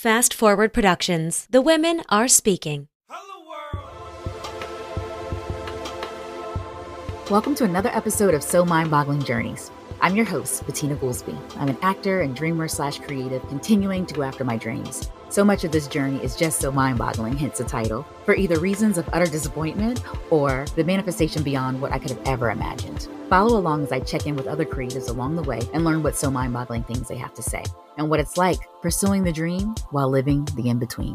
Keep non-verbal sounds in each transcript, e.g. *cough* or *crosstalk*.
Fast Forward Productions. The women are speaking. Hello World. Welcome to another episode of So Mind Boggling Journeys. I'm your host, Bettina Goolsby. I'm an actor and dreamer slash creative, continuing to go after my dreams. So much of this journey is just so mind boggling, hence the title, for either reasons of utter disappointment or the manifestation beyond what I could have ever imagined. Follow along as I check in with other creatives along the way and learn what so mind boggling things they have to say and what it's like pursuing the dream while living the in between.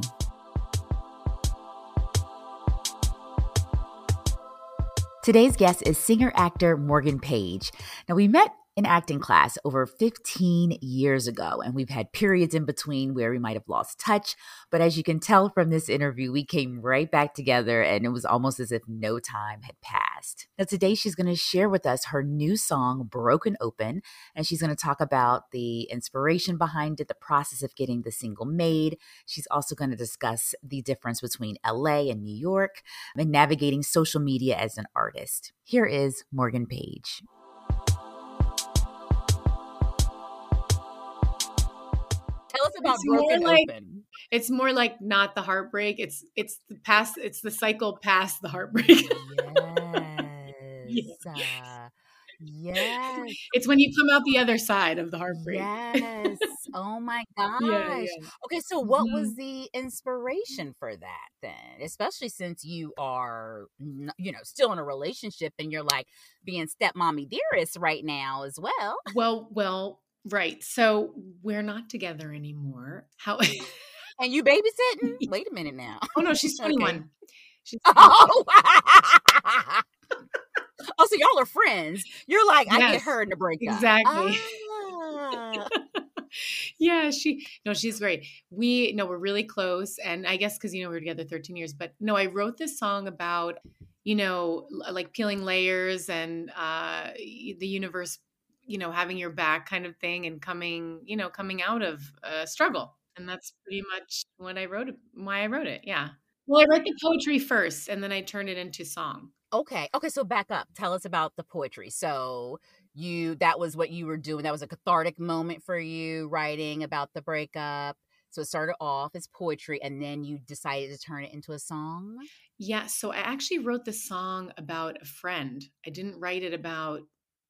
Today's guest is singer actor Morgan Page. Now, we met in acting class over 15 years ago, and we've had periods in between where we might have lost touch. But as you can tell from this interview, we came right back together, and it was almost as if no time had passed. Now, today she's going to share with us her new song, Broken Open, and she's going to talk about the inspiration behind it, the process of getting the single made. She's also going to discuss the difference between LA and New York and navigating social media as an artist. Here is Morgan Page. Tell us about it's broken more like, open. It's more like not the heartbreak. It's it's the past. It's the cycle past the heartbreak. *laughs* Yes. uh, yes. it's when you come out the other side of the heartbreak. Yes. Oh my *laughs* gosh. Yeah, yeah. Okay, so what Mhm. was the inspiration for that then? Especially since you are, you know, still in a relationship and you're like being stepmommy dearest right now as well. Well, well, right. So we're not together anymore. How? And you babysitting? *laughs* Wait a minute now. oh no, she's *laughs* Okay. twenty one. *laughs* Oh. oh, so y'all are friends. You're like, I get her in the breakup. exactly. Ah. yeah, she no, she's great. We no, we're really close, and I guess because you know we were together 13 years. But no, I wrote this song about you know like peeling layers and uh the universe, you know, having your back kind of thing, and coming you know coming out of a struggle, and that's pretty much what I wrote. Why I wrote it, yeah. Well, I wrote the poetry first, and then I turned it into song. Okay. Okay. So back up. Tell us about the poetry. So you that was what you were doing. That was a cathartic moment for you, writing about the breakup. So it started off as poetry, and then you decided to turn it into a song. Yeah, so I actually wrote the song about a friend. I didn't write it about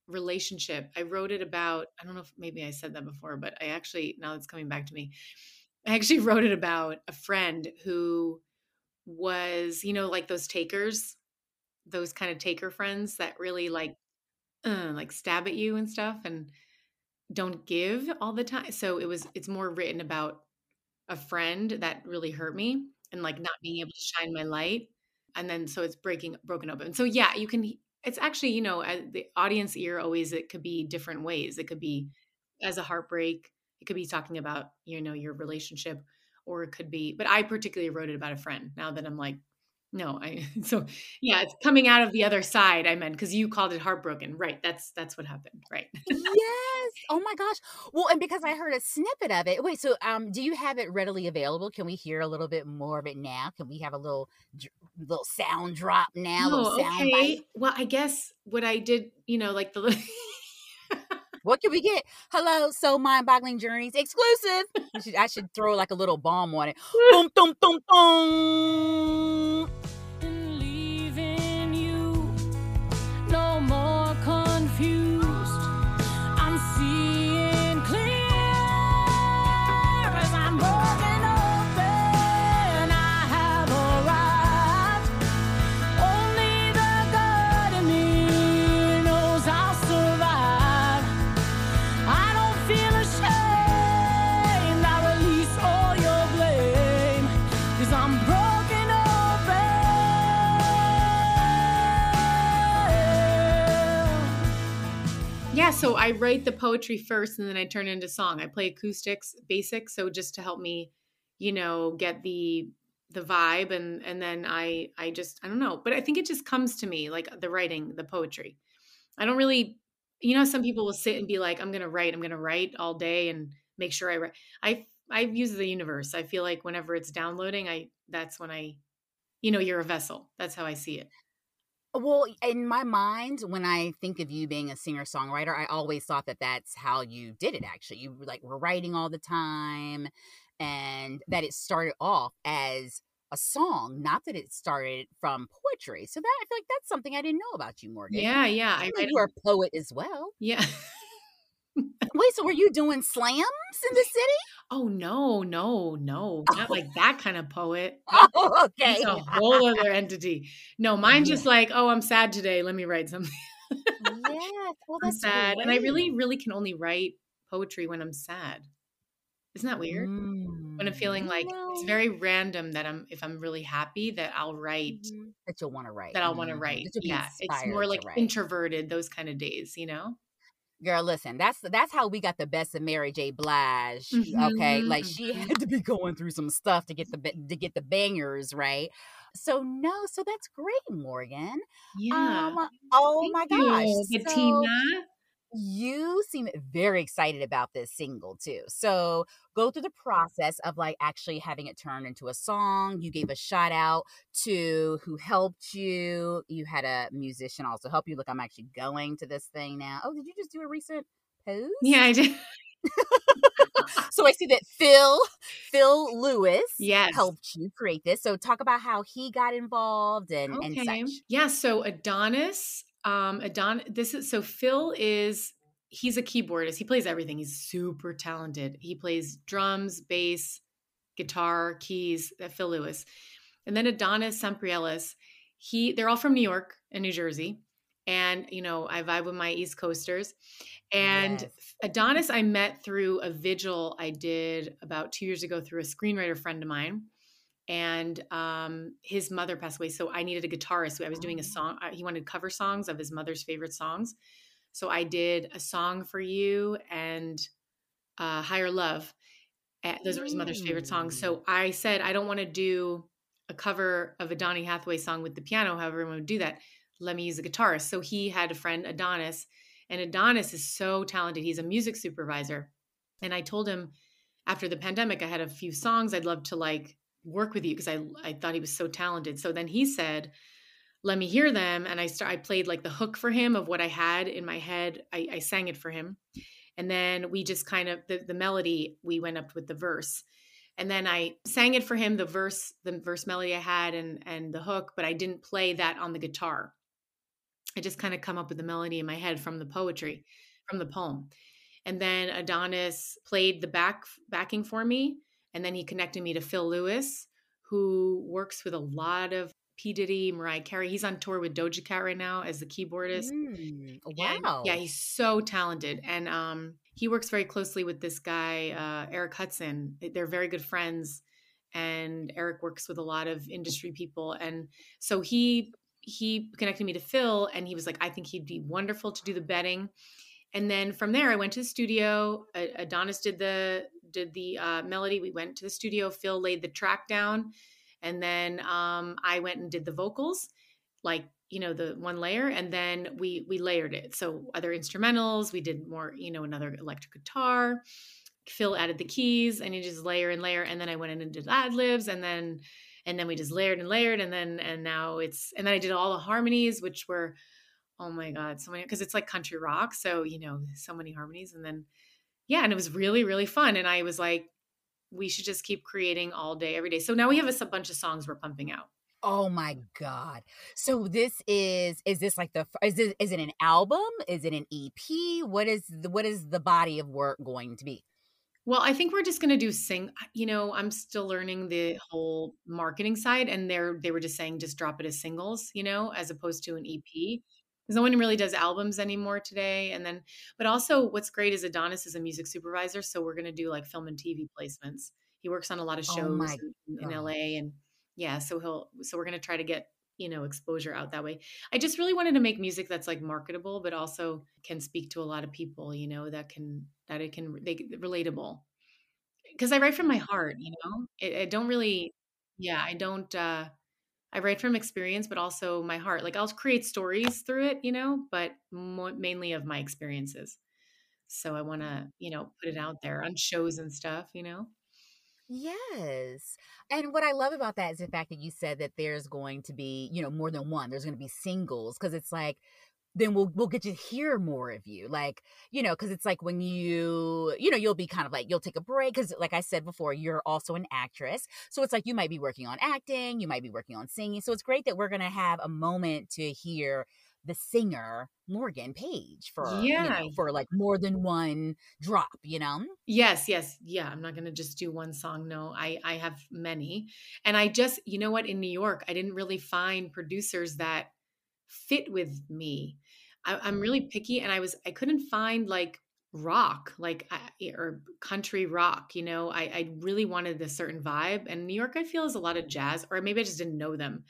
relationship. I wrote it about, I don't know if maybe I said that before, but I actually, now it's coming back to me. I actually *laughs* wrote it about a friend who was, you know, like those takers, those kind of taker friends that really like, uh, like stab at you and stuff and don't give all the time. So it was, it's more written about a friend that really hurt me and like not being able to shine my light and then so it's breaking broken open so yeah you can it's actually you know the audience ear always it could be different ways. It could be as a heartbreak. It could be talking about you know your relationship or it could be but i particularly wrote it about a friend now that i'm like no i *laughs* so yeah it's coming out of the other side i meant because you called it heartbroken right that's that's what happened right yes. Oh my gosh. Well, and because I heard a snippet of it. Wait. So, um, do you have it readily available? Can we hear a little bit more of it now? Can we have a little, little sound drop now? oh, sound okay bite? well i guess what i did you know like the *laughs* What can we get? Hello, so mind boggling journeys exclusive. I should, I should throw like a little bomb on it. boom, boom, boom, boom. So I write the poetry first and then I turn into song. I play acoustics, basic, so just to help me, you know, get the the vibe and and then I I just I don't know, but I think it just comes to me like the writing, the poetry. I don't really you know some people will sit and be like I'm going to write, I'm going to write all day and make sure I write. I I use the universe. I feel like whenever it's downloading, I that's when I you know, you're a vessel. That's how I see it. Well, in my mind, when I think of you being a singer songwriter, I always thought that that's how you did it. Actually, you like were writing all the time, and that it started off as a song, not that it started from poetry. So that I feel like that's something I didn't know about you, Morgan. Yeah, yeah. I I know read you are a poet as well. Yeah. *laughs* Wait, so were you doing slams in the city? Oh no, no, no. Not Oh. like that kind of poet. *laughs* Oh, okay. He's a whole other entity. No, mine's Yeah. just like, oh, I'm sad today. Let me write something. yeah. Well, *laughs* I'm that's sad. And I really, really can only write poetry when I'm sad. Isn't that weird? When I'm Mm, feeling like no. it's very random that I'm if I'm really happy that I'll write Mhm. that you'll want to write. that I'll want to write. That you'll be Yeah. It's more like introverted, those kind of days, you know? Girl, listen, that's that's how we got the best of Mary J. Blige. Okay, Mhm, like she mhm. had to be going through some stuff to get the to get the bangers right. So no, so that's great, Morgan. Yeah. Um, oh Thank my gosh, you, so. You seem very excited about this single too. So go through the process of like actually having it turned into a song. You gave a shout out to who helped you. You had a musician also help you. Look, I'm actually going to this thing now. Oh, did you just do a recent post? Yeah, I did. *laughs* So I see that Phil, Phil Lewis, Yes. helped you create this. So talk about how he got involved and and such. Yeah, so Adonis, um, Adon this is so Phil is he's a keyboardist. He plays everything. He's super talented. He plays drums, bass, guitar, keys, uh, Phil Lewis. And then Adonis Samprielis, he they're all from New York and New Jersey. And you know, I vibe with my East Coasters. And Yes. Adonis, I met through a vigil I did about two years ago through a screenwriter friend of mine. And um, his mother passed away. So I needed a guitarist. So I was doing a Oh. song. He wanted cover songs of his mother's favorite songs. So I did a song for you and uh, Higher Love. Uh, those are his mother's favorite songs. So I said, I don't want to do a cover of a Donny Hathaway song with the piano. However, everyone would do that. Let me use a guitarist. So he had a friend, Adonis, and Adonis is so talented. He's a music supervisor. And I told him after the pandemic, I had a few songs I'd love to like work with you because I I thought he was so talented. So then he said, "Let me hear them." And I start I played like the hook for him of what I had in my head. I, I sang it for him, and then we just kind of the, the melody we went up with the verse, and then I sang it for him the verse the verse melody I had and and the hook, but I didn't play that on the guitar. I just kind of come up with the melody in my head from the poetry, from the poem. And then Adonis played the back backing for me, and then he connected me to Phil Lewis, who works with a lot of P Diddy, Mariah Carey. He's on tour with Doja Cat right now as the keyboardist. Mm, And, wow. yeah, he's so talented, and um, he works very closely with this guy uh, Eric Hudson. They're very good friends, and Eric works with a lot of industry people, and so he he connected me to Phil, and he was like, I think he'd be wonderful to do the betting. And then from there, I went to the studio. Adonis did the did the uh, melody. We went to the studio. Phil laid the track down, and then um, I went and did the vocals, like you know the one layer, and then we we layered it. So other instrumentals, we did more, you know, another electric guitar. Phil added the keys, and you just layer and layer, and then I went in and did ad libs, and then and then we just layered and layered, and then and now it's and then I did all the harmonies, which were oh my god so many because it's like country rock so you know so many harmonies and then yeah and it was really really fun and i was like we should just keep creating all day every day so now we have a, bunch of songs we're pumping out Oh my god. So this is is this like the is it is it an album? Is it an EP? What is the what is the body of work going to be? well i think we're just going to do sing you know i'm still learning the whole marketing side and they're they were just saying just drop it as singles you know as opposed to an ep because no one really does albums anymore today and then but also what's great is adonis is a music supervisor so we're going to do like film and tv placements. He works on a lot of Oh shows my in, in la and yeah so he'll so we're going to try to get you know exposure out that way. I just really wanted to make music that's like marketable but also can speak to a lot of people you know that can that it can they relatable. Because i write from my heart you know? I, I don't really yeah i don't uh I write from experience, but also my heart. Like I'll create stories through it, you know, but mo- mainly of my experiences. So I want to, you know, put it out there on shows and stuff, you know. Yes. And what I love about that is the fact that you said that there's going to be, you know, more than one. There's going to be singles because it's like then we'll we'll get to hear more of you like you know because it's like when you you know you'll be kind of like you'll take a break because like i said before you're also an actress so it's like you might be working on acting you might be working on singing so it's great that we're gonna have a moment to hear the singer Morgan Page for Yeah. you know, for like more than one drop, you know? Yes, yes. Yeah, I'm not going to just do one song. No, I I have many. And I just, you know what, in New York, I didn't really find producers that fit with me. I, I'm really picky and I was I couldn't find like rock like or country rock you know? I, I really wanted a certain vibe and new york i feel is a lot of jazz or maybe i just didn't know them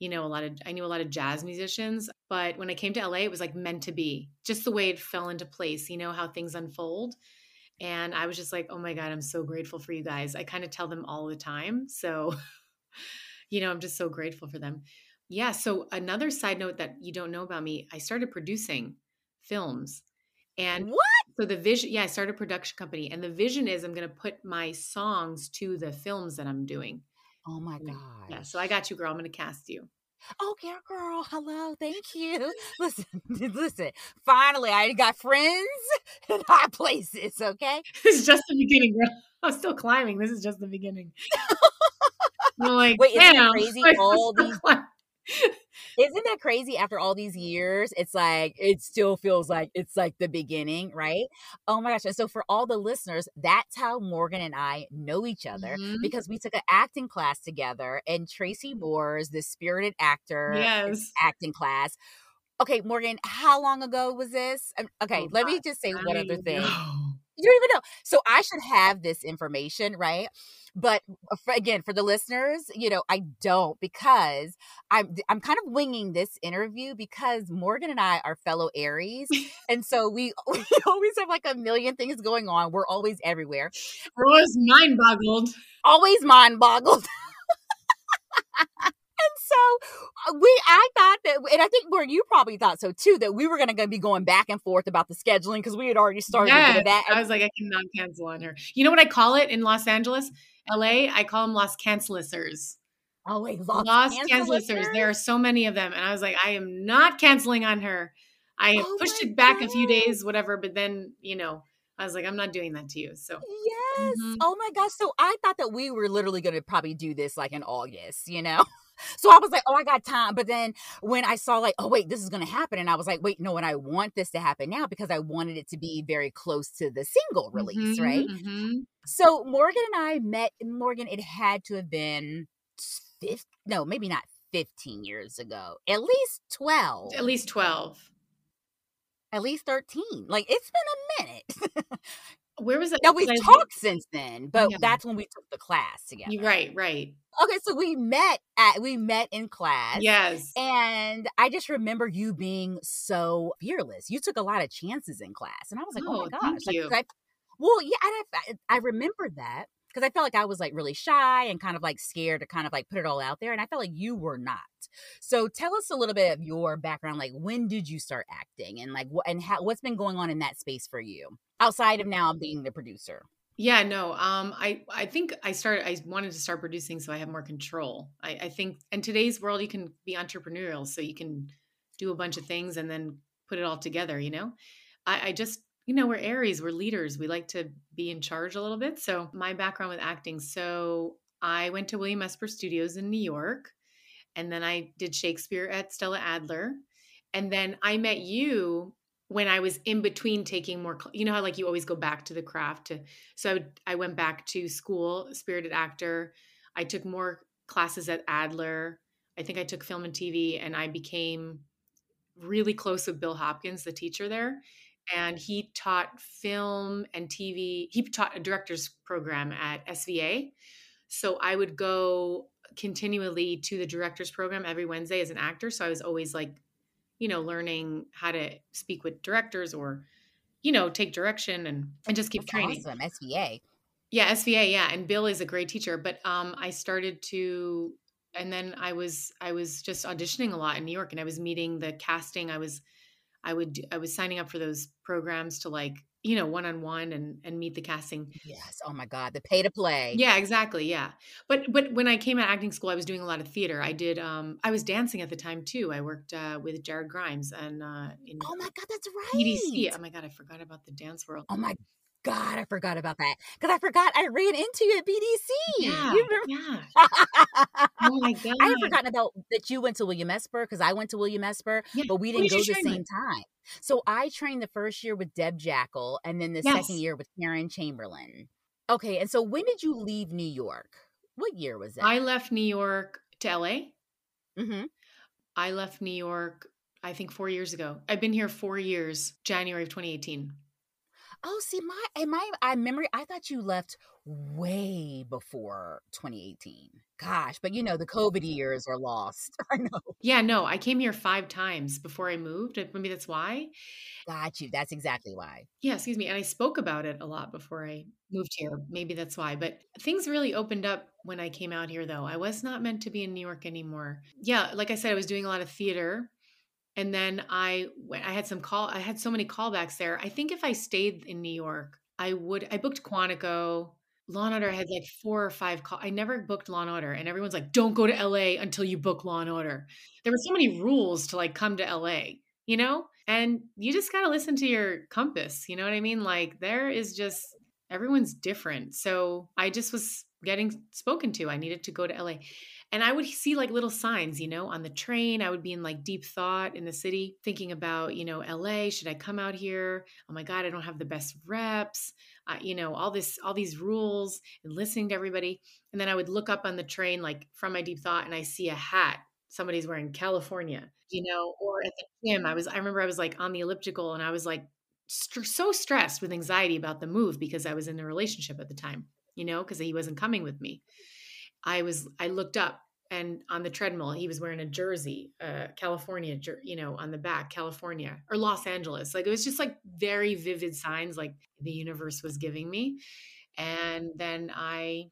you know a lot of i knew a lot of jazz musicians but when i came to la it was like meant to be just the way it fell into place you know how things unfold and i was just like oh my god i'm so grateful for you guys. I kind of tell them all the time so *laughs* you know i'm just so grateful for them yeah so another side note that you don't know about me i started producing films and What? so the vision yeah i started a production company and the vision is i'm going to put my songs to the films that i'm doing Oh my god! yeah so i got you girl i'm going to cast you oh, Okay, girl. Hello. Thank you. *laughs* Listen, *laughs* listen. Finally, I got friends *laughs* in high places. Okay. this is just the beginning girl i'm still climbing this is just the beginning I'm like, Wait, damn, crazy? All these- climbing. Isn't that crazy? After all these years, it's like it still feels like it's like the beginning, right? Oh my gosh! And so for all the listeners, that's how Morgan and I know each other Mhm. because we took an acting class together, and Tracy Moore's the spirited actor yes acting class. Okay, Morgan, how long ago was this? Um, Okay, Oh, let me just say one other thing. know. *gasps* You don't even know. So I should have this information, right? But for, again, for the listeners, you know, I don't because I'm I'm kind of winging this interview because Morgan and I are fellow Aries, *laughs* and so we *laughs* we always have like a million things going on. We're always everywhere, I was mind boggled always mind boggled. *laughs* And so uh, we, I thought that, and I think where you probably thought so too, that we were going to be going back and forth about the scheduling because we had already started Yes, that. I was like, I cannot cancel on her. You know what I call it in Los Angeles, LA? I call them Los Cancelissers. oh wait, Los Los. There are so many of them. And I was like, I am not canceling on her. I Oh pushed it back a few days, whatever. But then, you know, I was like, I'm not doing that to you. So Yes. Mhm. Oh my gosh. So I thought that we were literally going to probably do this like in August, you know? *laughs* So I was like, oh, I got time. But then when I saw, like, oh, wait, this is going to happen. And I was like, wait, no, and I want this to happen now because I wanted it to be very close to the single release, Mhm, right? mhm. So Morgan and I met, Morgan, it had to have been, fif- no, maybe not 15 years ago, at least 12, At least 12. at least 13. Like, it's been a minute. *laughs* Where was it? now, we've talked since then, but Yeah. that's when we took the class together. Right, right. Okay, so we met at we met in class. Yes. And I just remember you being so fearless. You took a lot of chances in class. And I was like, oh, Oh, my gosh. Like, I, well, yeah, and I, I remember that because I felt like I was like really shy and kind of like scared to kind of like put it all out there. And I felt like you were not. So tell us a little bit of your background. Like, when did you start acting and like what and how, what's been going on in that space for you outside of now being the producer? Yeah, no. Um, I I think I started. I wanted to start producing so I have more control. I, I think in today's world, you can be entrepreneurial, so you can do a bunch of things and then put it all together. You know, I, I just you know we're Aries, we're leaders. We like to be in charge a little bit. So my background with acting. So I went to William Esper Studios in New York, and then I did Shakespeare at Stella Adler, and then I met you when I was in between taking more, you know how like you always go back to the craft to, so I, I went back to school, spirited actor. I took more classes at Adler. I think I took film and TV and I became really close with Bill Hopkins, the teacher there. And he taught film and TV. He taught a director's program at SVA. So I would go continually to the director's program every Wednesday as an actor. So I was always like you know, learning how to speak with directors or, you know, take direction and and just keep That's training. awesome. SVA. Yeah, SVA, yeah. And Bill is a great teacher. But um I started to and then I was I was just auditioning a lot in New York and I was meeting the casting. I was I would I was signing up for those programs to like you know, one on one and and meet the casting. Yes. Oh my God. The pay to play. Yeah, exactly. Yeah. But but when I came out acting school, I was doing a lot of theater. I did um I was dancing at the time too. I worked uh with Jared Grimes and uh in Oh my God, that's BDC. right. Oh my god, I forgot about the dance world. Oh my God, I forgot about that. Because I forgot I ran into you at BDC. Yeah. You remember? Yeah. *laughs* Oh my god. I had forgotten about that you went to William Esper because I went to William Esper, Yeah. but we didn't go the same time. So I trained the first year with Deb Jackal and then the Yes. second year with Karen Chamberlain. Okay, and so when did you leave New York? What year was that? I left New York to LA. hmm I left New York I think 4 years ago. I've been here 4 years, January of 2018. Oh, see, my and my I memory. I thought you left way before 2018. Gosh, but you know the COVID years are lost. *laughs* I know. Yeah, no, I came here 5 times before I moved. Maybe that's why. Got you. That's exactly why. Yeah, excuse me. And I spoke about it a lot before I moved here. Maybe that's why. But things really opened up when I came out here, though. I was not meant to be in New York anymore. Yeah, like I said, I was doing a lot of theater. And then I went, I had some call, I had so many callbacks there. I think if I stayed in New York, I would, I booked Quantico. Law and Order had like four or five call. I never booked Law and Order, and everyone's like, "Don't go to LA until you book Law and Order." There were so many rules to like come to LA, you know, and you just gotta listen to your compass. You know what I mean? Like there is just everyone's different. So I just was getting spoken to. I needed to go to LA. And I would see like little signs, you know, on the train. I would be in like deep thought in the city, thinking about, you know, LA, should I come out here? Oh my God, I don't have the best reps. Uh, you know, all this, all these rules and listening to everybody. And then I would look up on the train, like from my deep thought, and I see a hat somebody's wearing California, you know, or at the gym. I was, I remember I was like on the elliptical and I was like st- so stressed with anxiety about the move because I was in a relationship at the time, you know, because he wasn't coming with me. I was I looked up and on the treadmill he was wearing a jersey, uh California, you know, on the back, California or Los Angeles. Like it was just like very vivid signs like the universe was giving me. And then I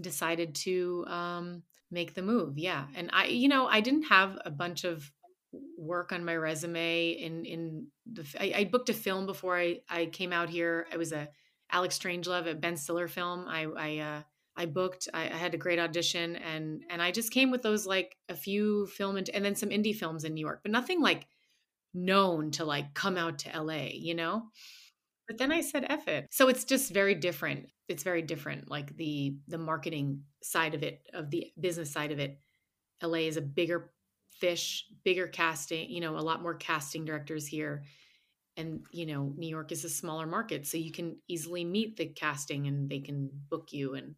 decided to um make the move. Yeah. And I you know, I didn't have a bunch of work on my resume in in the I, I booked a film before I I came out here. It was a Alex Strangelove, at Ben Stiller film. I I uh I booked. I, I, had a great audition, and and I just came with those like a few film and, and then some indie films in New York, but nothing like known to like come out to LA, you know. But then I said F it. So it's just very different. It's very different. Like the the marketing side of it, of the business side of it. LA is a bigger fish, bigger casting. You know, a lot more casting directors here and you know new york is a smaller market so you can easily meet the casting and they can book you and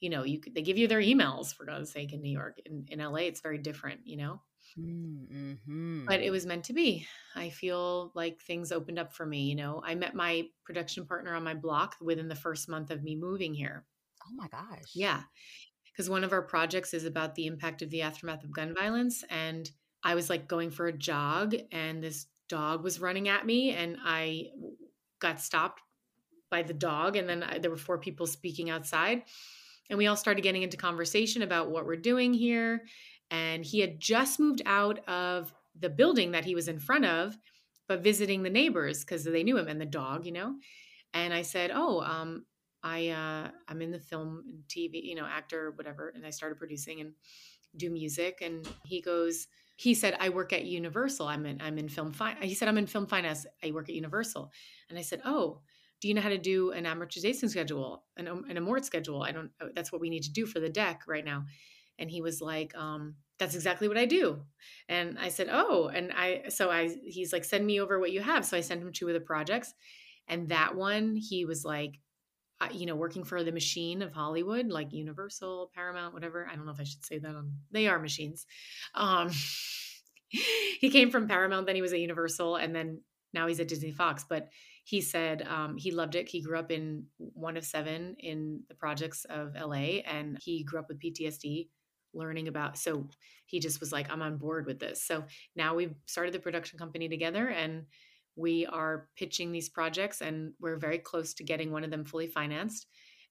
you know you they give you their emails for god's sake in new york in, in la it's very different you know? Mm-hmm. but it was meant to be. I feel like things opened up for me you know? I met my production partner on my block within the first month of me moving here. Oh my gosh. yeah. Because one of our projects is about the impact of the aftermath of gun violence and i was like going for a jog and this dog was running at me and I got stopped by the dog and then I, there were four people speaking outside and we all started getting into conversation about what we're doing here and he had just moved out of the building that he was in front of but visiting the neighbors because they knew him and the dog you know? And I said oh um I uh I'm in the film TV you know actor whatever and I started producing and do music and he goes he said i work at universal. I'm in i'm in film fine he said i'm in film finance. I work at universal. And i said oh do you know how to do an amortization schedule an, an amort schedule i don't that's what we need to do for the deck right now and he was like um that's exactly what i do and i said oh and i so i he's like send me over what you have so i sent him two of the projects and that one he was like uh, you know, working for the machine of Hollywood, like Universal, Paramount, whatever. I don't know if I should say that on. They are machines. Um, *laughs* he came from Paramount, then he was at Universal, and then now he's at Disney Fox. But he said um, he loved it. He grew up in one of seven in the projects of LA, and he grew up with PTSD, learning about. So he just was like, "I'm on board with this." So now we've started the production company together, and we are pitching these projects and we're very close to getting one of them fully financed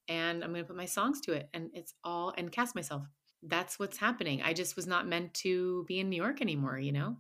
and i'm going to put my songs to it and it's all and cast myself that's what's happening i just was not meant to be in new york anymore you know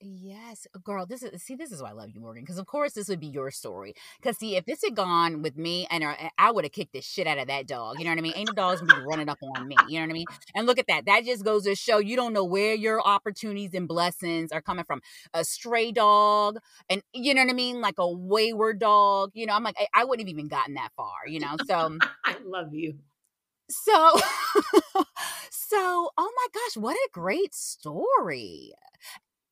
Yes, girl. This is see. This is why I love you, Morgan. Because of course this would be your story. Because see, if this had gone with me, and uh, I would have kicked the shit out of that dog. You know what I mean? Ain't no dogs be running up on me. You know what I mean? And look at that. That just goes to show you don't know where your opportunities and blessings are coming from. A stray dog, and you know what I mean, like a wayward dog. You know, I'm like, I, I wouldn't have even gotten that far. You know, so *laughs* I love you. so *laughs* so. Oh my gosh, what a great story.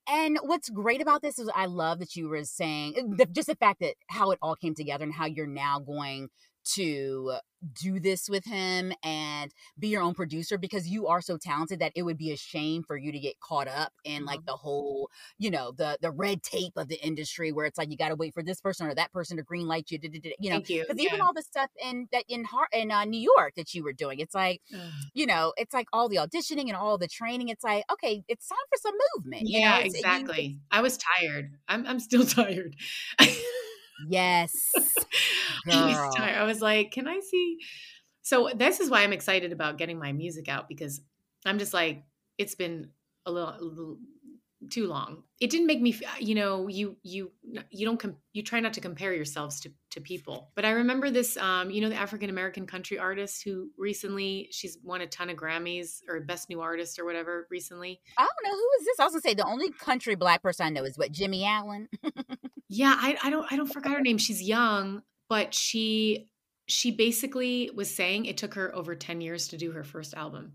And what's great about this is I love that you were saying eh, the, just the fact that how it all came together and how you're now going to do this with him and be your own producer because you are so talented that it would be a shame for you to get caught up in like Mhm. the whole you know the the red tape of the industry where it's like you got to wait for this person or that person to green light you you know because even all the stuff in that in Har- in uh, New York that you were doing it's like you know it's like all the auditioning and all the training it's like okay it's time for some movement you yeah, know it's, you- exactly. I was *laughs* tired. I'm I'm still *laughs* tired. *laughs* yes *laughs* I was Girl. tired. I was like, can I see? So this is why I'm excited about getting my music out because I'm just like, it's been a little, a little too long. It didn't make me, you know, you you you don't com- you try not to compare yourselves to to people. But I remember this, um, you know, the African American country artist who recently she's won a ton of Grammys or Best New Artist or whatever recently. I don't know who is this. I was gonna say the only country black person I know is what Jimmy Allen. *laughs* Yeah, I, I don't I don't forget her name. She's young, but she she basically was saying it took her over 10 years to do her first album.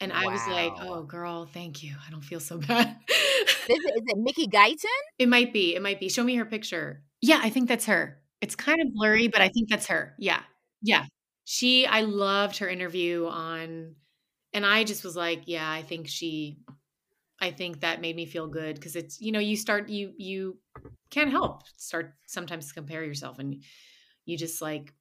And I was like, "Oh, girl, thank you. I don't feel so *laughs* bad." Is it, is it Mickey Guyton? it might be. It might be. Show me her picture. Yeah, I think that's her. It's kind of blurry, but I think that's her. Yeah. Yeah. She I loved her interview on and I just was like, yeah, I think she I think that made me feel good because it's you know, you start you you can't help start sometimes compare yourself and you just like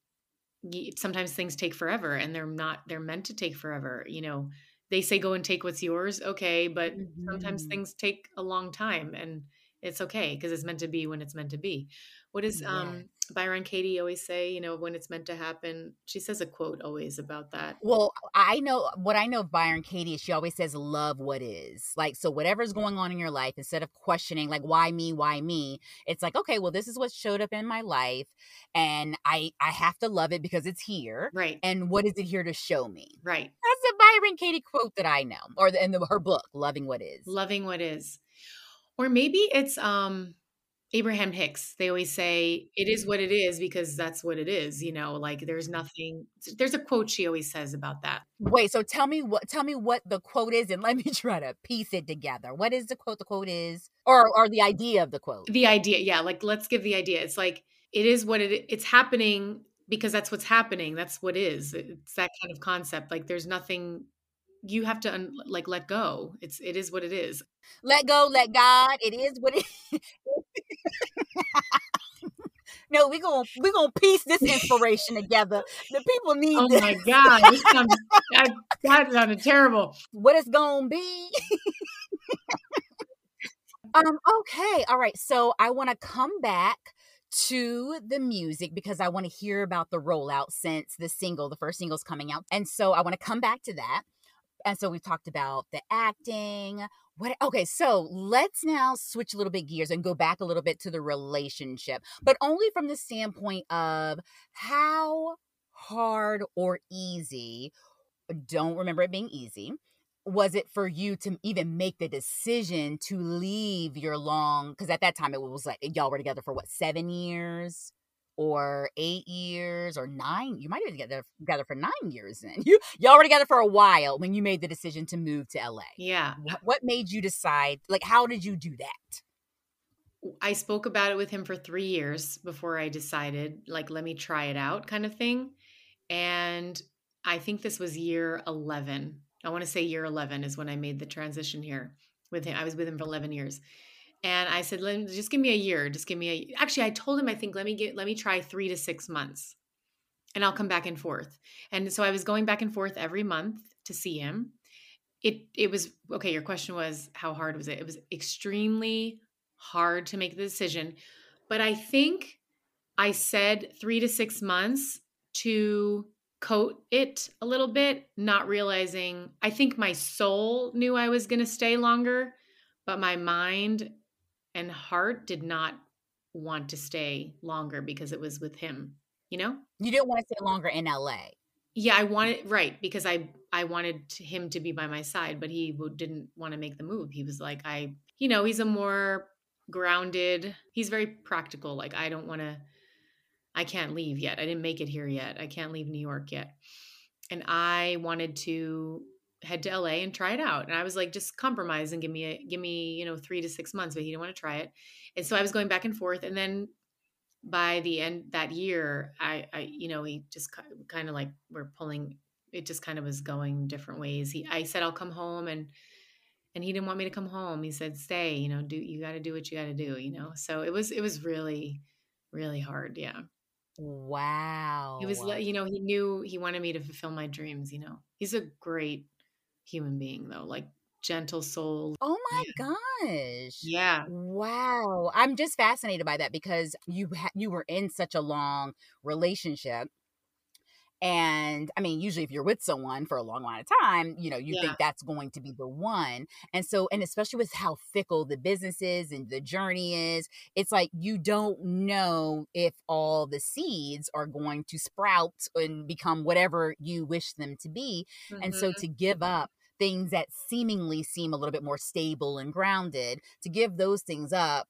sometimes things take forever and they're not they're meant to take forever you know? They say go and take what's yours okay but sometimes Mhm. things take a long time and it's okay because it's meant to be when it's meant to be. What is does um byron katie always say you know when it's meant to happen she says a quote always about that Well, I know what I know of Byron Katie is she always says love what is. Like so whatever's going on in your life, instead of questioning like why me, why me, it's like, okay, well, this is what showed up in my life and I I have to love it because it's here. right And what is it here to show me? right That's a Byron Katie quote that I know, or the, in the, her book, Loving What Is. loving what is or maybe it's um abraham hicks they always say it is mm. what it is because that's what it is you know like there's mm. nothing there's a quote she always says about that Wait, so tell me what tell me what the quote is, and *laughs* let me try to piece it together. What is the quote? The quote is, or or the idea of the quote. the idea yeah like let's give the idea it's like it is what it it's happening because that's what's happening that's what is it's that kind of concept like there's nothing you have to un, like let go it's it is what it is Let go, let God. It is what it. *laughs* no, we gonna we gonna piece this inspiration together. The people need oh this. my god this sounds, I, that sounded terrible what it's gonna be. um. Okay. All right. So I want to come back to the music because I want to hear about the rollout since the single, the first single's coming out, and so I want to come back to that. And so we've talked about the acting. What? Okay. So let's now switch a little bit gears and go back a little bit to the relationship, but only from the standpoint of how hard or easy don't remember it being easy. Was it for you to even make the decision to leave your long? Because at that time it was like y'all were together for what seven years or eight years or nine? You might have been together together for nine years. Then *laughs* you y'all were together for a while when you made the decision to move to LA. yeah What made you decide? Like, how did you do that? I spoke about it with him for three years before I decided, like, let me try it out kind of thing. And I think this was year 11. I want to say year 11 is when I made the transition here with him. I was with him for 11 years. And I said, let, just give me a year. Just give me a, actually, I told him, I think, let me get, let me try three to six months and I'll come back and forth. And so I was going back and forth every month to see him. It, it was, okay, your question was, how hard was it? It was extremely hard to make the decision. But I think I said three to six months to coat it a little bit, not realizing I think my soul knew I was going to stay longer, but my mind and heart did not want to stay longer because it was with him, you know? You didn't want to stay longer in LA. Yeah, I wanted right because I I wanted him to be by my side, but he didn't want to make the move. He was like, I, you know, he's a more grounded. He's very practical. Like I don't want to. I can't leave yet. I didn't make it here yet. I can't leave New York yet. And I wanted to head to LA and try it out. And I was like, just compromise and give me a give me you know three to six months. But he didn't want to try it. And so I was going back and forth. And then by the end that year, I, I you know, he just kind of like we're pulling. It just kind of was going different ways. He, I said I'll come home, and and he didn't want me to come home. He said, "Stay, you know, do you got to do what you got to do, you know." So it was it was really really hard. Yeah, Wow. it was you know he knew he wanted me to fulfill my dreams. You know, he's a great human being though, like gentle soul. Oh my gosh. Yeah, Wow. I'm just fascinated by that because you ha- you were in such a long relationship. And I mean, usually if you're with someone for a long amount of time, you know, you Yeah. think that's going to be the one. And so, and especially with how fickle the business is and the journey is, it's like you don't know if all the seeds are going to sprout and become whatever you wish them to be. And so Mhm. to give up things that seemingly seem a little bit more stable and grounded, to give those things up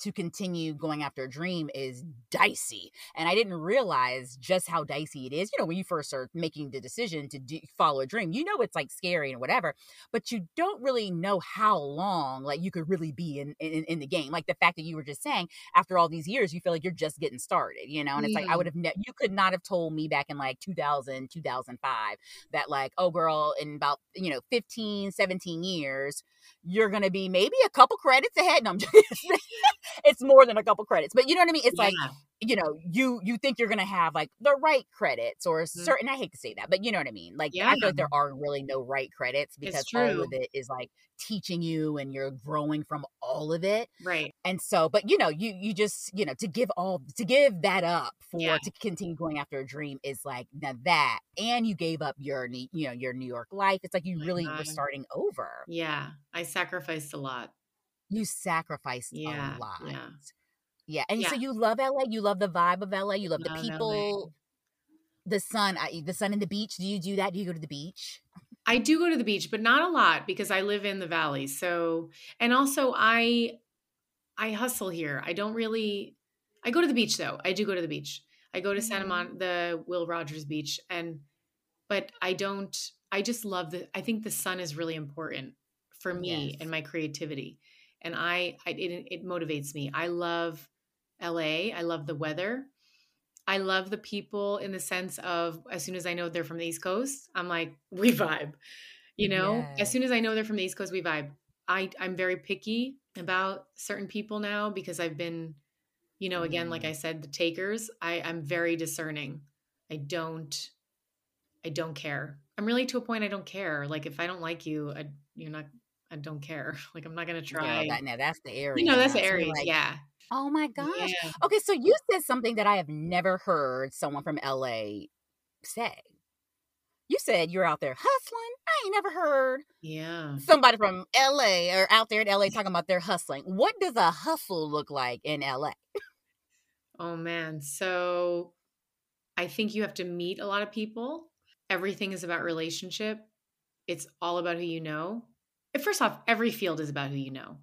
to continue going after a dream is dicey. And I didn't realize just how dicey it is. You know, when you first are making the decision to do, follow a dream, you know it's like scary and whatever, but you don't really know how long like you could really be in in, in the game. Like the fact that you were just saying after all these years, you feel like you're just getting started, you know? And it's like I would have ne- you could not have told me back in like 2000, 2005 that like, oh girl, in about, you know, 15, 17 years, you're going to be maybe a couple credits ahead. No, I'm *laughs* just it's more than a couple credits, but you know what I mean? It's like, Yeah. You know, you you think you're gonna have like the right credits or Mhm. certain. I hate to say that, but you know what I mean. Like, I Yeah. feel like there are really no right credits because all of it is like teaching you and you're growing from all of it. right. And so, but you know, you you just you know to give all to give that up for Yeah. to continue going after a dream is like now that, and you gave up your you know your New York life. It's like you really were starting over. Yeah, I sacrificed a lot. You sacrificed Yeah, a lot. yeah. Yeah, and so you love LA. You love the vibe of LA. You love the Love LA. people, the sun, I- the sun and the beach. Do you do that? Do you go to the beach? I do go to the beach, but not a lot because I live in the valley. So, and also I I hustle here. I don't really I go to the beach though. I do go to the beach. I go to Santa Mhm. Mon the Will Rogers beach and but I don't I just love the I think the sun is really important for me Yes. and my creativity. And I, I it it motivates me. I love LA. I love the weather. I love the people in the sense of as soon as I know they're from the East Coast, I'm like, *laughs* we vibe. You know, Yes. as soon as I know they're from the East Coast, we vibe. I, I'm very picky about certain people now because I've been, you know, again, like Mm. I said, the takers. I, I'm very discerning. I don't, I don't care. I'm really to a point I don't care. Like if I don't like you, I, you're not. I don't care. *laughs* Like I'm not gonna try. Yeah, that, now that's the Aries. you know, that's now. the Aries. like, yeah. Oh my gosh. Yeah. Okay, so you said something that I have never heard someone from LA say. You said you're out there hustling. I ain't never heard Yeah. somebody from LA or out there in LA talking about their hustling. What does a hustle look like in LA? Oh man. So I think you have to meet a lot of people. Everything is about relationship. It's all about who you know. First off, every field is about who you know.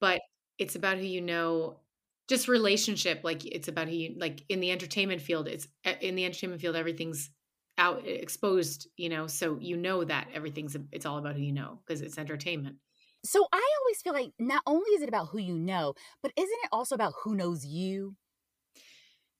But it's about who you know just relationship like it's about who you like in the entertainment field it's in the entertainment field everything's out exposed you know so you know that everything's it's all about who you know because it's entertainment So I always feel like not only is it about who you know, but isn't it also about who knows you?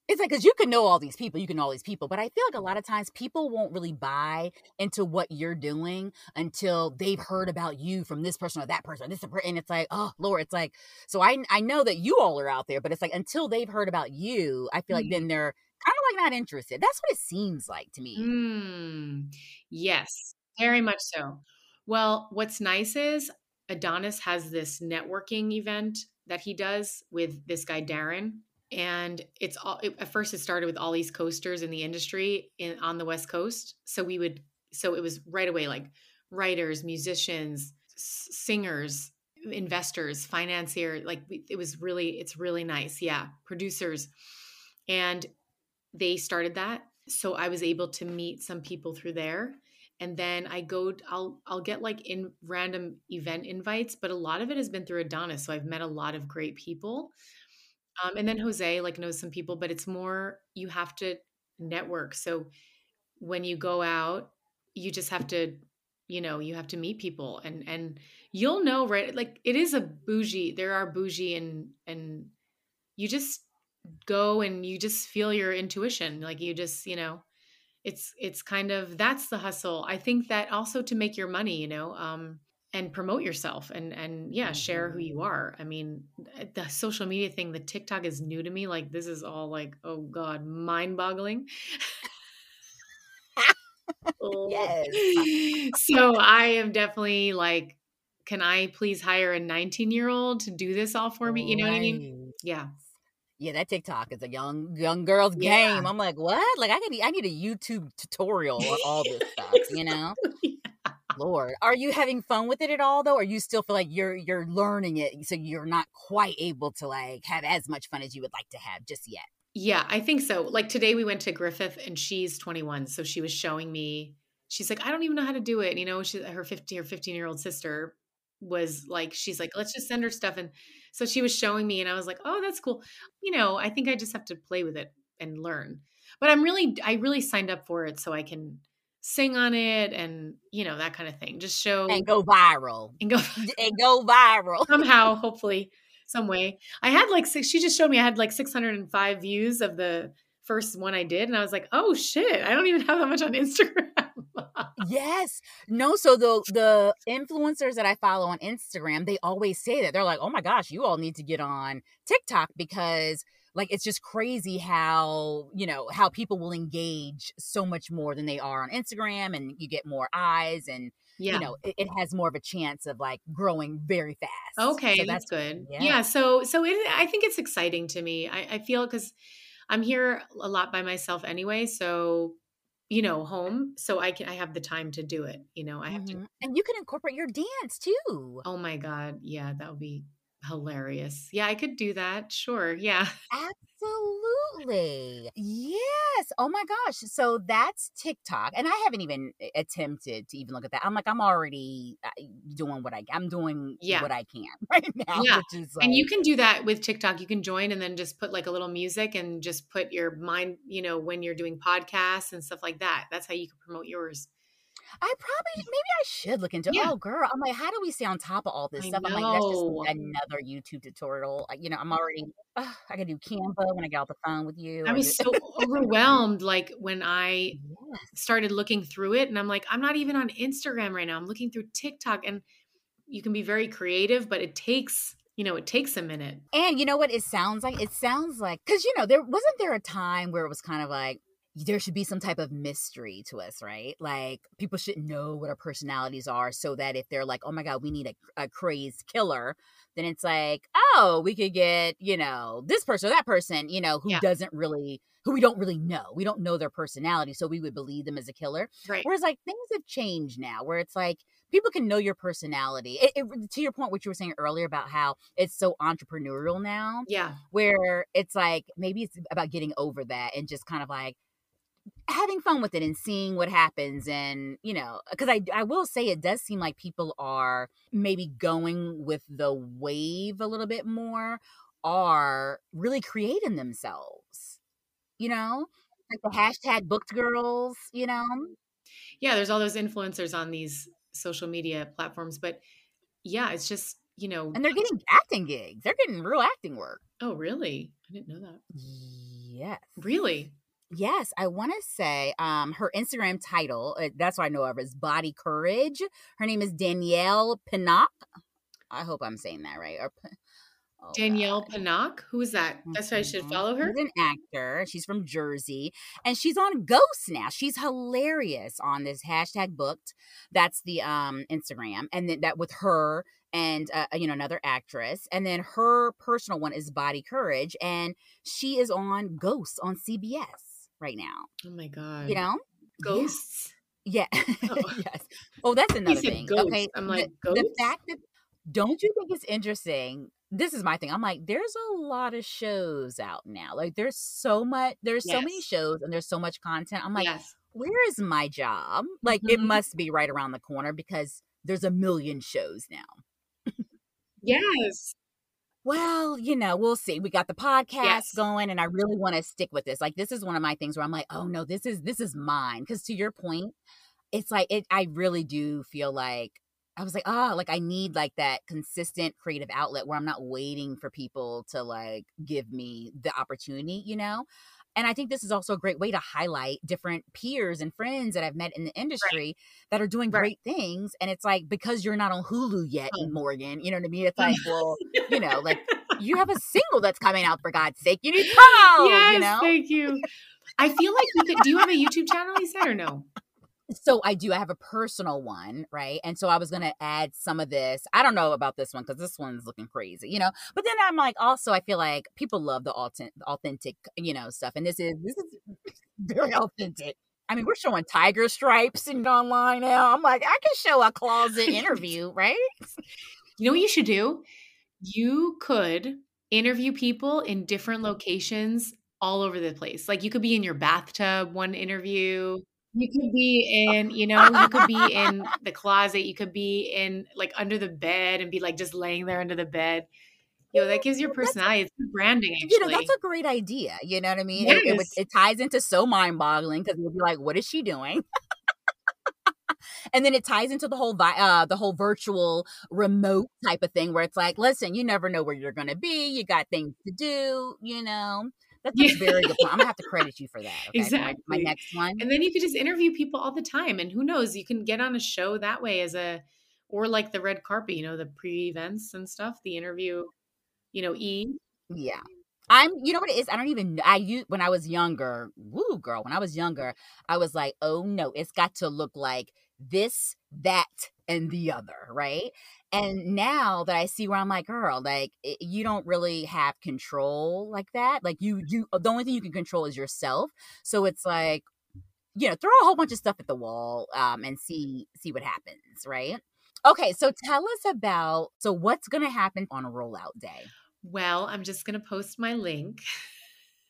It's like because you can know all these people, you can know all these people, but I feel like a lot of times people won't really buy into what you're doing until they've heard about you from this person or that person, or this and it's like, oh Lord, it's like, so I I know that you all are out there, but it's like until they've heard about you, I feel like Mhm. then they're kind of like not interested. That's what it seems like to me. Mm, yes, very much so. Well, what's nice is Adonis has this networking event that he does with this guy Darren, and it's all. It, at first, it started with all these coasters in the industry in on the West Coast. So we would, so it was right away like writers, musicians, s- singers, investors, financier, like it was really, it's really nice. Yeah, producers, and they started that. So I was able to meet some people through there. And then I go, I'll I'll get like in random event invites, but a lot of it has been through Adonis. So I've met a lot of great people. Um, and then Jose like knows some people, but it's more you have to network. So when you go out, you just have to, you know, you have to meet people and and you'll know right like it is a bougie. There are bougie and and you just go and you just feel your intuition. Like you just, you know, it's it's kind of that's the hustle. I think that also to make your money, you know, um and promote yourself and and yeah share who you mm-hmm. are i mean the social media thing the tiktok is new to me like this is all like oh god mind boggling Yes. *laughs* so i am definitely like can i please hire a 19 year old to do this all for me you know what i mean yeah Yeah, that TikTok is a young young girl's Yeah. game. I'm like, what? Like, I need I need a YouTube tutorial on all this stuff. You know, *laughs* Lord, are you having fun with it at all though, or you still feel like you're you're learning it, so you're not quite able to like have as much fun as you would like to have just yet? Yeah, I think so. Like today we went to Griffith and she's 21. So she was showing me, she's like, I don't even know how to do it. and, You know, she, her 15 or 15 year old sister was like, she's like, let's just send her stuff. And so she was showing me and I was like, oh, that's cool. You know, I think I just have to play with it and learn. But I'm really, I really signed up for it so I can sing on it and, you know, that kind of thing. Just show And go viral. and go *laughs* *laughs* And go viral. somehow, *laughs* hopefully, some way. I had like six, she just showed me I had like 605 views of the first one I did. And I was like, oh shit, I don't even have that much on Instagram. Yes. No, so the the influencers that I follow on Instagram, they always say that. They're like, "Oh my gosh, you all need to get on TikTok because like it's just crazy how, you know, how people will engage so much more than they are on Instagram and you get more eyes and yeah. you know, it, it has more of a chance of like growing very fast. okay, So that's good. yeah. Yeah. so, so it, I think it's exciting to me. I, I feel because I'm here a lot by myself anyway. So, you know, home. So I can, I have the time to do it. You know, I have to Mhm. And you can incorporate your dance too. Oh my God. Yeah, that would be hilarious. Yeah, I could do that. Sure. Yeah. *laughs* Absolutely. Yes. Oh my gosh. So that's TikTok. And I haven't even attempted to even look at that. I'm like, I'm already uh, doing what I, I'm doing Yeah. what I can *laughs* right now. Yeah. Which is like, And you can do that with TikTok. You can join and then just put like a little music and just put your mind, you know, when you're doing podcasts and stuff like that. That's how you can promote yours. I probably, mm. maybe I should look into, Yeah. oh girl, I'm like, how do we stay on top of all this I stuff? I'm like, that's just another YouTube tutorial. You know, I'm already, ugh, I can do Canva when I get off the phone with you. I was so overwhelmed like when I Yes. started looking through it and I'm like, I'm not even on Instagram right now. I'm looking through TikTok and you can be very creative, but it takes, you know, it takes a minute. And you know what it sounds like? It sounds like because you know there wasn't there a time where it was kind of like there should be some type of mystery to us, right? Like people should know what our personalities are, so that if they're like, "Oh my god, we need a, a crazed killer," then it's like, "Oh, we could get you know this person or that person, you know, who Yeah. doesn't really." Who we don't really know. We don't know their personality, so we would believe them as a killer. Right. Whereas, like, things have changed now where it's like people can know your personality. It, it, to your point, what you were saying earlier about how it's so entrepreneurial now, Yeah. where it's like maybe it's about getting over that and just kind of like having fun with it and seeing what happens and you know because I, I will say it does seem like people are maybe going with the wave a little bit more are really creating themselves you know like the hashtag booked girls you know yeah, there's all those influencers on these social media platforms, but yeah, it's just, you know, and they're getting acting gigs they're getting real acting work oh, really? I didn't know that. yes Really? Yes, I want to say um her Instagram title, uh, that's what I know of, is Body Courage. Her name is Danielle Pinnock. I hope I'm saying that right. Or, oh, Danielle God. Pinnock? Who is that? That's why I should Mhm. follow her. She's an actor. She's from Jersey, and she's on Ghost now. She's hilarious on this hashtag booked. That's the um Instagram, and then that with her and uh, you know another actress, and then her personal one is Body Courage, and she is on Ghost on CBS right now. Oh my God. You know, Ghosts? Yeah. Oh. *laughs* yes. Oh, that's another thing. ghost. Okay. I'm like, the, ghosts? fact that Don't you think it's interesting? This is my thing. I'm like, there's a lot of shows out now. Like, there's so much, there's so many shows and there's so much content. I'm like, yes. where is my job? Like, it Mhm. must be right around the corner because there's a million shows now. Yes. Well, you know, we'll see. We got the podcast Yes. going and I really want to stick with this. Like this is one of my things where I'm like, "Oh no, this is this is mine." Cuz to your point, it's like it I really do feel like I was like, "Ah, like I need like that consistent creative outlet where I'm not waiting for people to like give me the opportunity, you know?" And I think this is also a great way to highlight different peers and friends that I've met in the industry that are doing Right. great things. And it's like, because you're not on Hulu yet, Oh. Morgan, you know what I mean? It's *laughs* like, well, you know, like you have a *laughs* single that's coming out for God's sake. You need promo, yes, you know? thank you. I feel like you could. Do you have a YouTube channel, you said, or no? So I do. I have a personal one, right? And so I was gonna add some of this. I don't know about this one because this one's looking crazy, you know. But then I'm like, also, I feel like people love the authentic, authentic, you know, stuff, and this is this is *laughs* very authentic. I mean, we're showing tiger stripes and online now. I'm like, I can show a closet interview, right? You know what you should do? You could interview people in different locations all over the place. Like you could be in your bathtub one interview. You could be *laughs* in, you know, you could be in the closet. You could be in like under the bed and be like just laying there under the bed. You know, that gives your personality. It's branding, actually. You know, that's a great idea. You know what I mean? It, it, would- it ties into so mind boggling because you'll be like, what is she doing? *laughs* and then it ties into the whole vi- uh the whole virtual remote type of thing where it's like, listen, you never know where you're gonna be. You got things to do, you know. That's a very good point. I'm gonna have to credit you for that. Okay? for my- My, next one. And then you could just interview people all the time. And who knows, you can get on a show that way as a, or like the red carpet, you know, the pre events and stuff, the interview, you know, E. Yeah. I'm you know what it is? I don't even I used when I was younger, woo girl, when I was younger, I was like, oh no, it's got to look like this, that, and the other, right? And now that I see where I'm like, girl, like it, you don't really have control like that. Like you you the only thing you can control is yourself. So it's like, you know, throw a whole bunch of stuff at the wall um and see see what happens, right? Okay, so tell us about so what's gonna happen on a rollout day. Well, I'm just going to post my link. *laughs*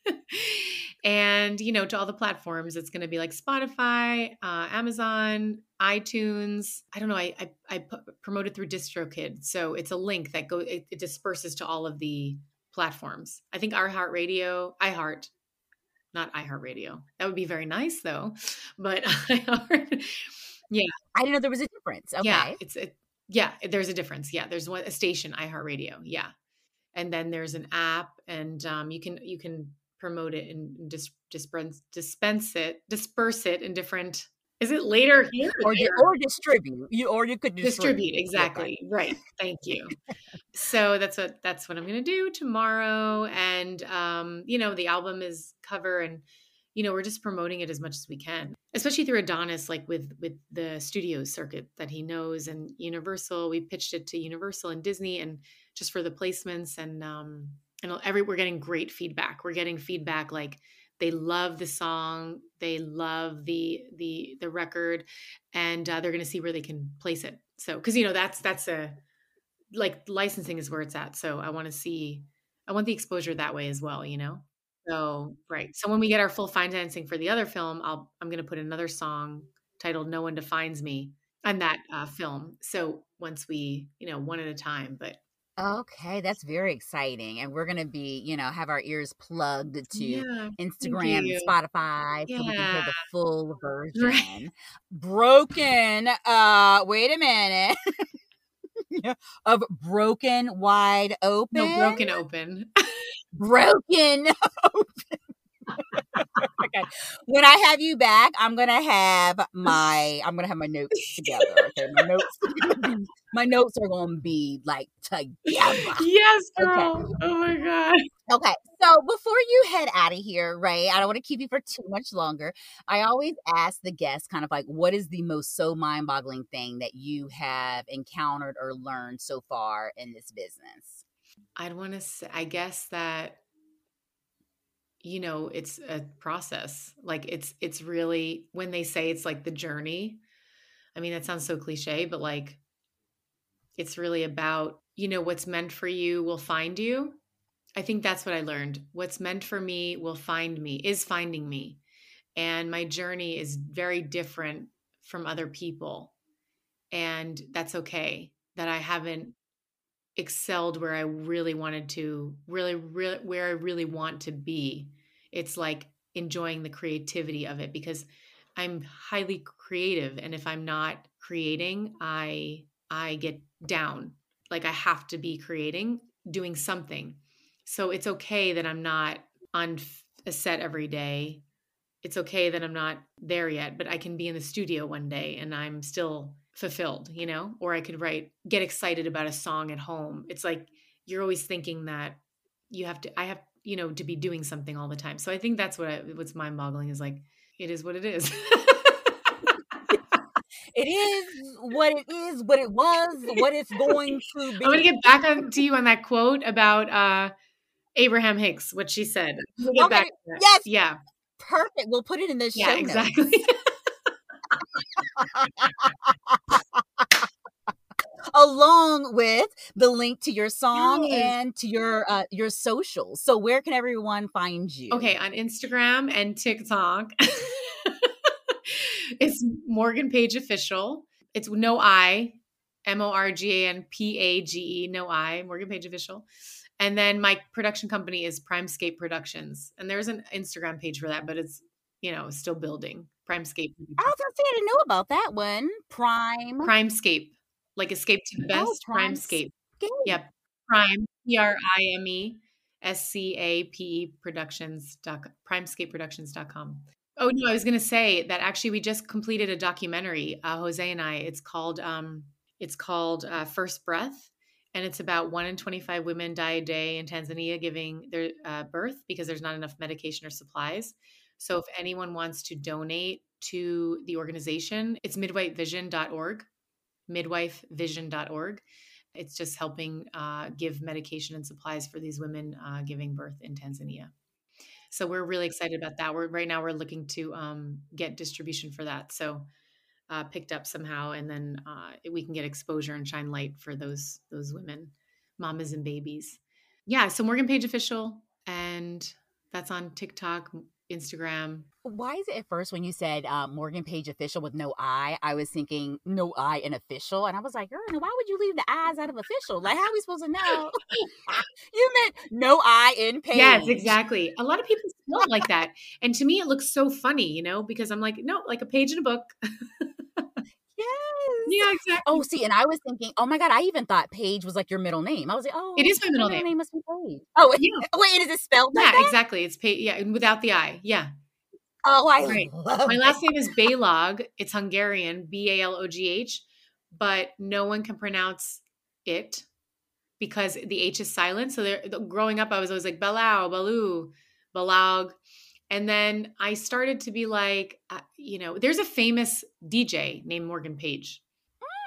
*laughs* and, you know, to all the platforms, it's going to be like Spotify, uh, Amazon, iTunes. I don't know. I, I, I pu- promote it through DistroKid. So it's a link that goes, it, it disperses to all of the platforms. I think iHeartRadio, iHeart, not iHeartRadio. That would be very nice though. *laughs* But *laughs* iHeart, yeah I didn't know there was a difference. Okay. yeah, it's it. Yeah, there's a difference. Yeah, there's one a station, iHeartRadio. Yeah, and then there's an app, and um, you can you can promote it and dis, dispense dispense it disperse it in different. Is it later here or, there? or distribute. You or you could distribute. distribute exactly right thank you so that's what that's what i'm going to do tomorrow and um you know the album is cover and you know we're just promoting it as much as we can especially through adonis like with with the studio circuit that he knows and universal we pitched it to universal and disney and just for the placements and um and every we're getting great feedback. We're getting feedback like they love the song they love the the the record and uh, they're going to see where they can place it. So because you know that's that's a like licensing is where it's at so i want to see i want the exposure that way as well you know? So right so when we get our full financing for the other film i'll i'm going to put another song titled no one defines me on that uh, film. So once we you know one at a time but Okay, that's very exciting. And we're gonna be, you know, have our ears plugged to yeah Instagram and. Spotify so we can hear the full *laughs* Right. version. Broken. Uh wait a minute. *laughs* Of broken wide open. no broken open *laughs* broken open. Okay. When I have you back, I'm gonna have my I'm gonna have my notes together. Okay. My notes be, my notes are gonna be like together. yes girl oh my god Okay. So before you head out of here, Ray, I don't want to keep you for too much longer. I always ask the guests kind of like what is the most so mind-boggling thing that you have encountered or learned so far in this business? I'd want to say, I guess that, you know, it's a process. Like it's, it's really, when they say it's like the journey, I mean, that sounds so cliche, but like, It's really about, you know, what's meant for you will find you. I think that's what I learned. What's meant for me will find me, is finding me. And my journey is very different from other people. And that's okay that I haven't excelled where I really wanted to, really, really where I really want to be. It's like enjoying the creativity of it because I'm highly creative and if I'm not creating, I I get down. Like I have to be creating, doing something. So it's okay that I'm not on a set every day. It's okay that I'm not there yet, but I can be in the studio one day and I'm still fulfilled, you know? Or I could write, get excited about a song at home. It's like you're always thinking that you have to, I have, you know, to be doing something all the time. So I think that's what I, what's mind boggling is like, it is what it is. *laughs* it is what it is, what it was, what it's going to be. I'm gonna get back on to you on that quote about uh Abraham Hicks, what she said. We'll get Okay, back to yes. Yeah. Perfect. We'll put it in the show Yeah, exactly. *laughs* with the link to your song Yes. and to your uh, your socials. So where can everyone find you? okay, on Instagram and TikTok. *laughs* it's Morgan Page Official. It's no I, M O R G A N P A G E, no I, Morgan Page Official. And then my production company is Primescape Productions. And there's an Instagram page for that, but it's, you know, still building. Primescape. I was gonna say I didn't know about that one. Prime. Primescape, like Escape to the Oh, Best. Primescape. Primescape. Escape. Yep. Prime, P R I M E S C A P E Productions, dot, primescapeproductions.com. Oh, no, I was going to say that actually we just completed a documentary, uh, Jose and I. It's called, um, it's called uh, First Breath. And it's about one in 25 women die a day in Tanzania giving their uh, birth because there's not enough medication or supplies. So if anyone wants to donate to the organization, it's midwifevision.org, midwifevision.org. It's just helping uh, give medication and supplies for these women uh, giving birth in Tanzania. So we're really excited about that. We're right now we're looking to um, get distribution for that. So uh, picked up somehow, and then uh, we can get exposure and shine light for those those women, mamas and babies. Yeah. So Morgan Page official, and that's on TikTok, Instagram. Why is it at first when you said uh, Morgan Page official with no I, I was thinking no I in official, and I was like, girl, why would you leave the I's out of official? Like, how are we supposed to know? *laughs* you meant no I in page. Yes, exactly. A lot of people spell it like that, and to me, it looks so funny, you know, because I'm like, no, like a page in a book. *laughs* Yeah, exactly. Oh, see, and I was thinking, oh my god, I even thought Page was like your middle name. I was like, oh, It is my middle name. name must be Page. Oh, *laughs* Yeah. wait, is it spelled like Yeah, that? exactly. It's page. Yeah, and without the I. Yeah. Oh, I Right. love My last name is *laughs* Balogh. It's Hungarian, B A L O G H, but no one can pronounce it because the H is silent. So there, growing up, I was always like Balau, Balu, Balog. And then I started to be like, uh, you know, there's a famous DJ named Morgan Page.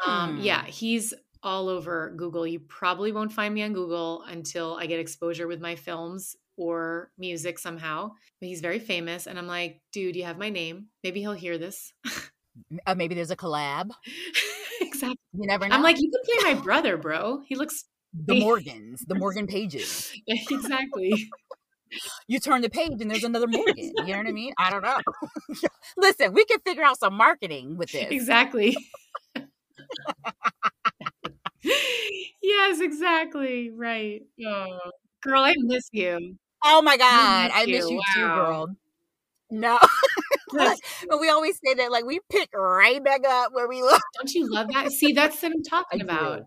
Um, Hmm. yeah, he's all over Google. You probably won't find me on Google until I get exposure with my films or music somehow. But he's very famous. And I'm like, dude, you have my name. Maybe he'll hear this. *laughs* Uh, maybe there's a collab. *laughs* exactly. You never know. I'm like, you could play my brother, bro. He looks the Morgans, the *laughs* Morgan Pages. exactly. You turn the page and there's another Morgan. You know what I mean? I don't know. Listen, we can figure out some marketing with this. exactly. Yes, exactly. Right. Oh, girl, I miss you. Oh my God. miss I miss you. you too, girl. No. *laughs* But we always say that like we pick right back up where we left. Don't you love that? See, that's what I'm *laughs* talking I about.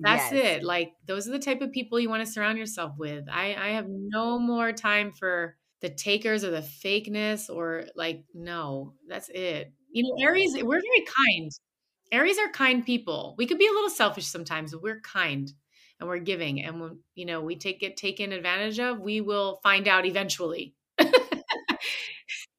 That's Yes. it. Like those are the type of people you want to surround yourself with. I I have no more time for the takers or the fakeness or like no. That's it. You know, Aries, we're very kind. Aries are kind people. We could be a little selfish sometimes, but we're kind and we're giving. And when you know we take get taken advantage of, we will find out eventually. *laughs*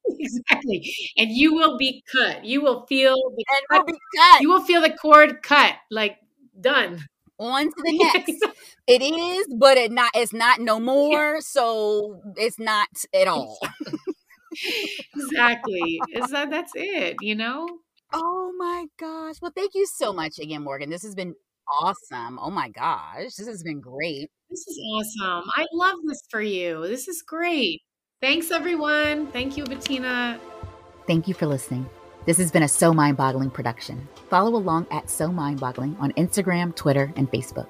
exactly. And you will be cut. You will feel the And cut. we'll be cut You will feel the cord cut. Like done. on to the *laughs* next. It is, but it not it's not no more. So it's not at all. *laughs* exactly. Is that that's it, you know? Oh my gosh. Well, thank you so much again, Morgan. This has been awesome. Oh my gosh, this has been great. This is awesome. I love this for you. This is great. Thanks, everyone. Thank you, Bettina. Thank you for listening. This has been a So Mind Boggling production. Follow along at So Mind Boggling on Instagram, Twitter, and Facebook.